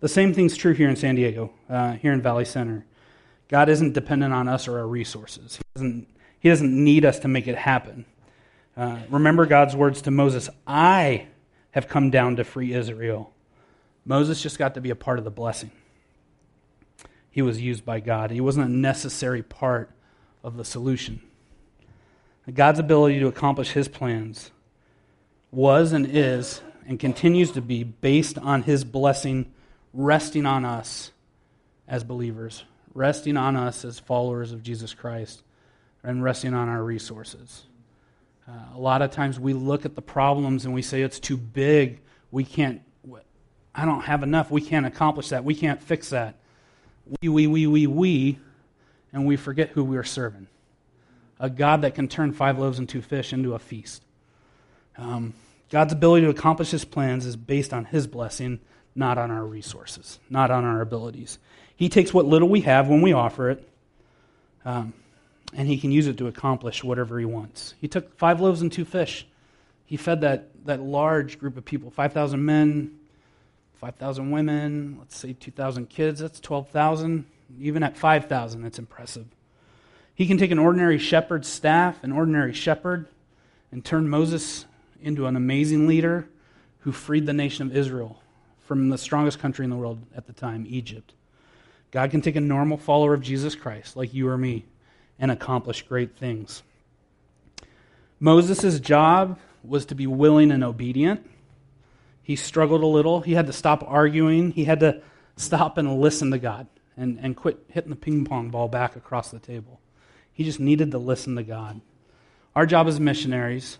the same thing's true here in San Diego, uh, here in Valley Center. God isn't dependent on us or our resources. He doesn't, he doesn't need us to make it happen. Uh, remember God's words to Moses I have come down to free Israel. Moses just got to be a part of the blessing. He was used by God, he wasn't a necessary part of the solution. God's ability to accomplish his plans was and is and continues to be based on his blessing resting on us as believers, resting on us as followers of Jesus Christ, and resting on our resources. Uh, a lot of times we look at the problems and we say it's too big. We can't I don't have enough. We can't accomplish that. We can't fix that. We, we, we, we, we, and we forget who we're serving. A God that can turn five loaves and two fish into a feast. Um, God's ability to accomplish his plans is based on his blessing, not on our resources, not on our abilities. He takes what little we have when we offer it, um, and he can use it to accomplish whatever he wants. He took five loaves and two fish. He fed that, that large group of people 5,000 men, 5,000 women, let's say 2,000 kids, that's 12,000. Even at 5,000, that's impressive. He can take an ordinary shepherd's staff, an ordinary shepherd, and turn Moses into an amazing leader who freed the nation of Israel from the strongest country in the world at the time, Egypt. God can take a normal follower of Jesus Christ, like you or me, and accomplish great things. Moses' job was to be willing and obedient. He struggled a little. He had to stop arguing. He had to stop and listen to God and, and quit hitting the ping pong ball back across the table. He just needed to listen to God. Our job as missionaries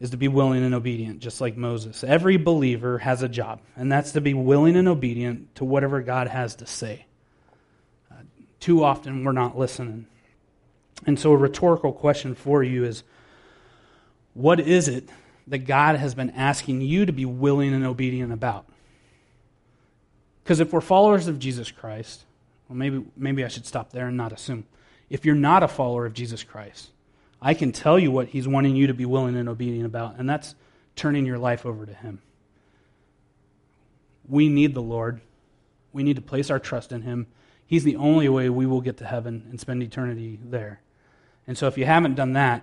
is to be willing and obedient, just like Moses. Every believer has a job, and that's to be willing and obedient to whatever God has to say. Uh, too often, we're not listening. And so, a rhetorical question for you is what is it that God has been asking you to be willing and obedient about. Because if we're followers of Jesus Christ, well, maybe, maybe I should stop there and not assume. If you're not a follower of Jesus Christ, I can tell you what He's wanting you to be willing and obedient about, and that's turning your life over to Him. We need the Lord. We need to place our trust in Him. He's the only way we will get to heaven and spend eternity there. And so if you haven't done that,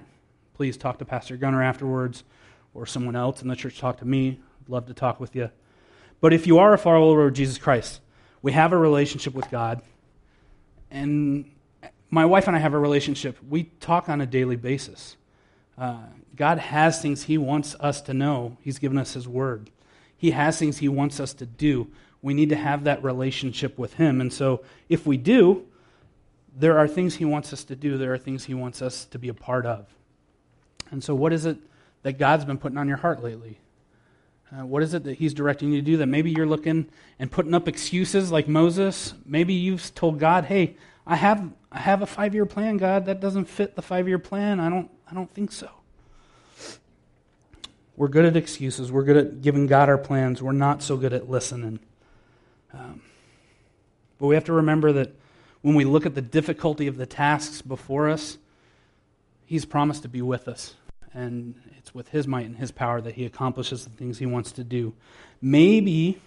please talk to Pastor Gunner afterwards or someone else in the church. Talk to me. I'd love to talk with you. But if you are a follower of Jesus Christ, we have a relationship with God. And my wife and I have a relationship. We talk on a daily basis. Uh, God has things He wants us to know. He's given us His Word. He has things He wants us to do. We need to have that relationship with Him. And so, if we do, there are things He wants us to do, there are things He wants us to be a part of. And so, what is it that God's been putting on your heart lately? Uh, what is it that He's directing you to do that maybe you're looking and putting up excuses like Moses? Maybe you've told God, hey, I have, I have a five year plan, God. That doesn't fit the five year plan. I don't, I don't think so. We're good at excuses. We're good at giving God our plans. We're not so good at listening. Um, but we have to remember that when we look at the difficulty of the tasks before us, He's promised to be with us. And it's with His might and His power that He accomplishes the things He wants to do. Maybe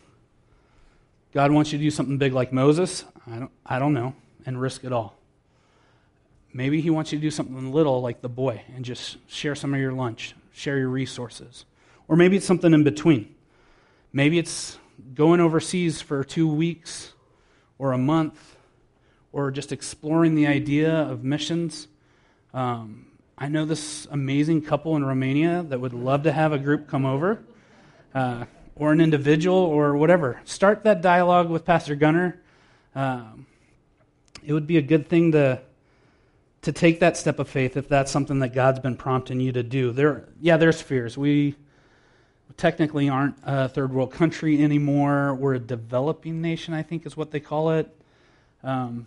God wants you to do something big like Moses. I don't, I don't know. And risk it all. Maybe He wants you to do something little like the boy and just share some of your lunch, share your resources. Or maybe it's something in between. Maybe it's going overseas for two weeks or a month or just exploring the idea of missions. Um, I know this amazing couple in Romania that would love to have a group come over, uh, or an individual, or whatever. Start that dialogue with Pastor Gunner. Um, it would be a good thing to to take that step of faith if that's something that God's been prompting you to do. There, yeah, there's fears. We technically aren't a third world country anymore. We're a developing nation, I think, is what they call it. Um,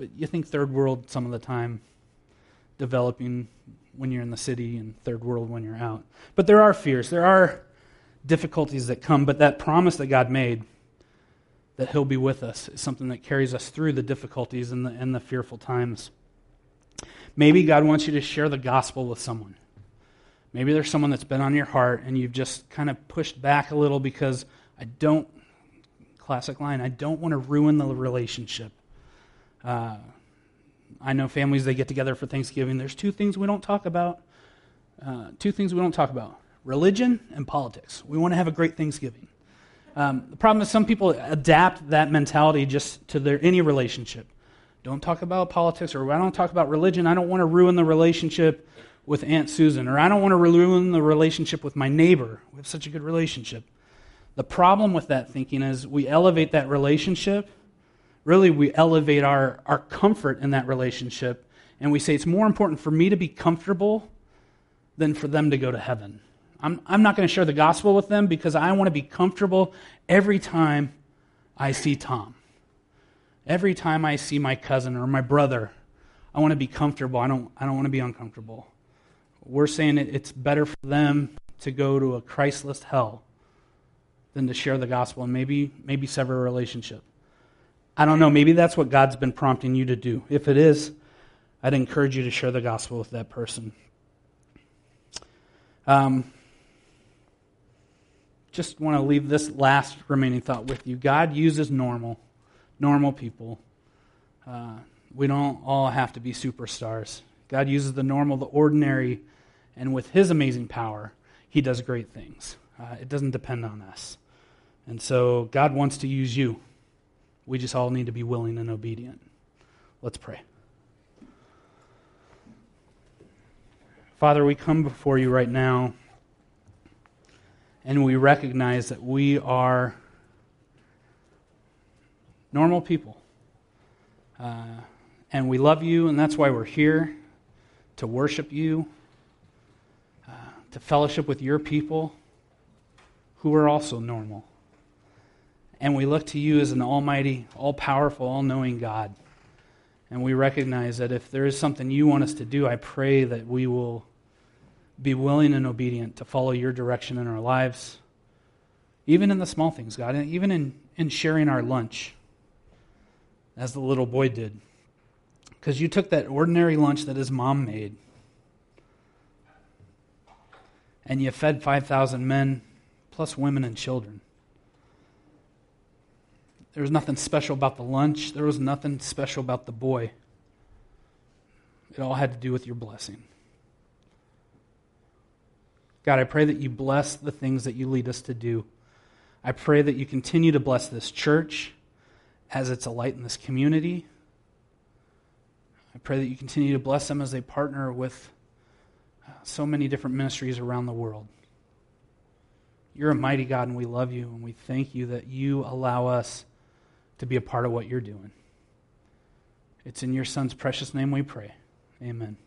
but you think third world some of the time, developing when you're in the city, and third world when you're out. But there are fears. There are difficulties that come. But that promise that God made that He'll be with us is something that carries us through the difficulties and the, and the fearful times. Maybe God wants you to share the gospel with someone. Maybe there's someone that's been on your heart and you've just kind of pushed back a little because I don't, classic line, I don't want to ruin the relationship. Uh, I know families, they get together for Thanksgiving. There's two things we don't talk about. Uh, two things we don't talk about religion and politics. We want to have a great Thanksgiving. Um, the problem is some people adapt that mentality just to their any relationship. Don't talk about politics, or I don't talk about religion. I don't want to ruin the relationship with Aunt Susan, or I don't want to ruin the relationship with my neighbor. We have such a good relationship. The problem with that thinking is we elevate that relationship. Really, we elevate our, our comfort in that relationship, and we say it's more important for me to be comfortable than for them to go to heaven. I'm, I'm not going to share the gospel with them because I want to be comfortable every time I see Tom. Every time I see my cousin or my brother, I want to be comfortable. I don't, I don't want to be uncomfortable. We're saying it, it's better for them to go to a Christless hell than to share the gospel and maybe, maybe sever a relationship. I don't know. Maybe that's what God's been prompting you to do. If it is, I'd encourage you to share the gospel with that person. Um, just want to leave this last remaining thought with you. God uses normal normal people. Uh, we don't all have to be superstars. God uses the normal, the ordinary, and with His amazing power, He does great things. Uh, it doesn't depend on us. And so God wants to use you. We just all need to be willing and obedient. Let's pray. Father, we come before you right now, and we recognize that we are normal people. Uh, and we love you, and that's why we're here to worship you, uh, to fellowship with your people who are also normal. And we look to you as an almighty, all powerful, all knowing God. And we recognize that if there is something you want us to do, I pray that we will be willing and obedient to follow your direction in our lives, even in the small things, God, even in, in sharing our lunch as the little boy did. Because you took that ordinary lunch that his mom made and you fed 5,000 men, plus women and children. There was nothing special about the lunch, there was nothing special about the boy. It all had to do with your blessing. God, I pray that you bless the things that you lead us to do. I pray that you continue to bless this church as it's a light in this community. I pray that you continue to bless them as they partner with uh, so many different ministries around the world. You're a mighty God, and we love you, and we thank you that you allow us to be a part of what you're doing. It's in your Son's precious name we pray. Amen.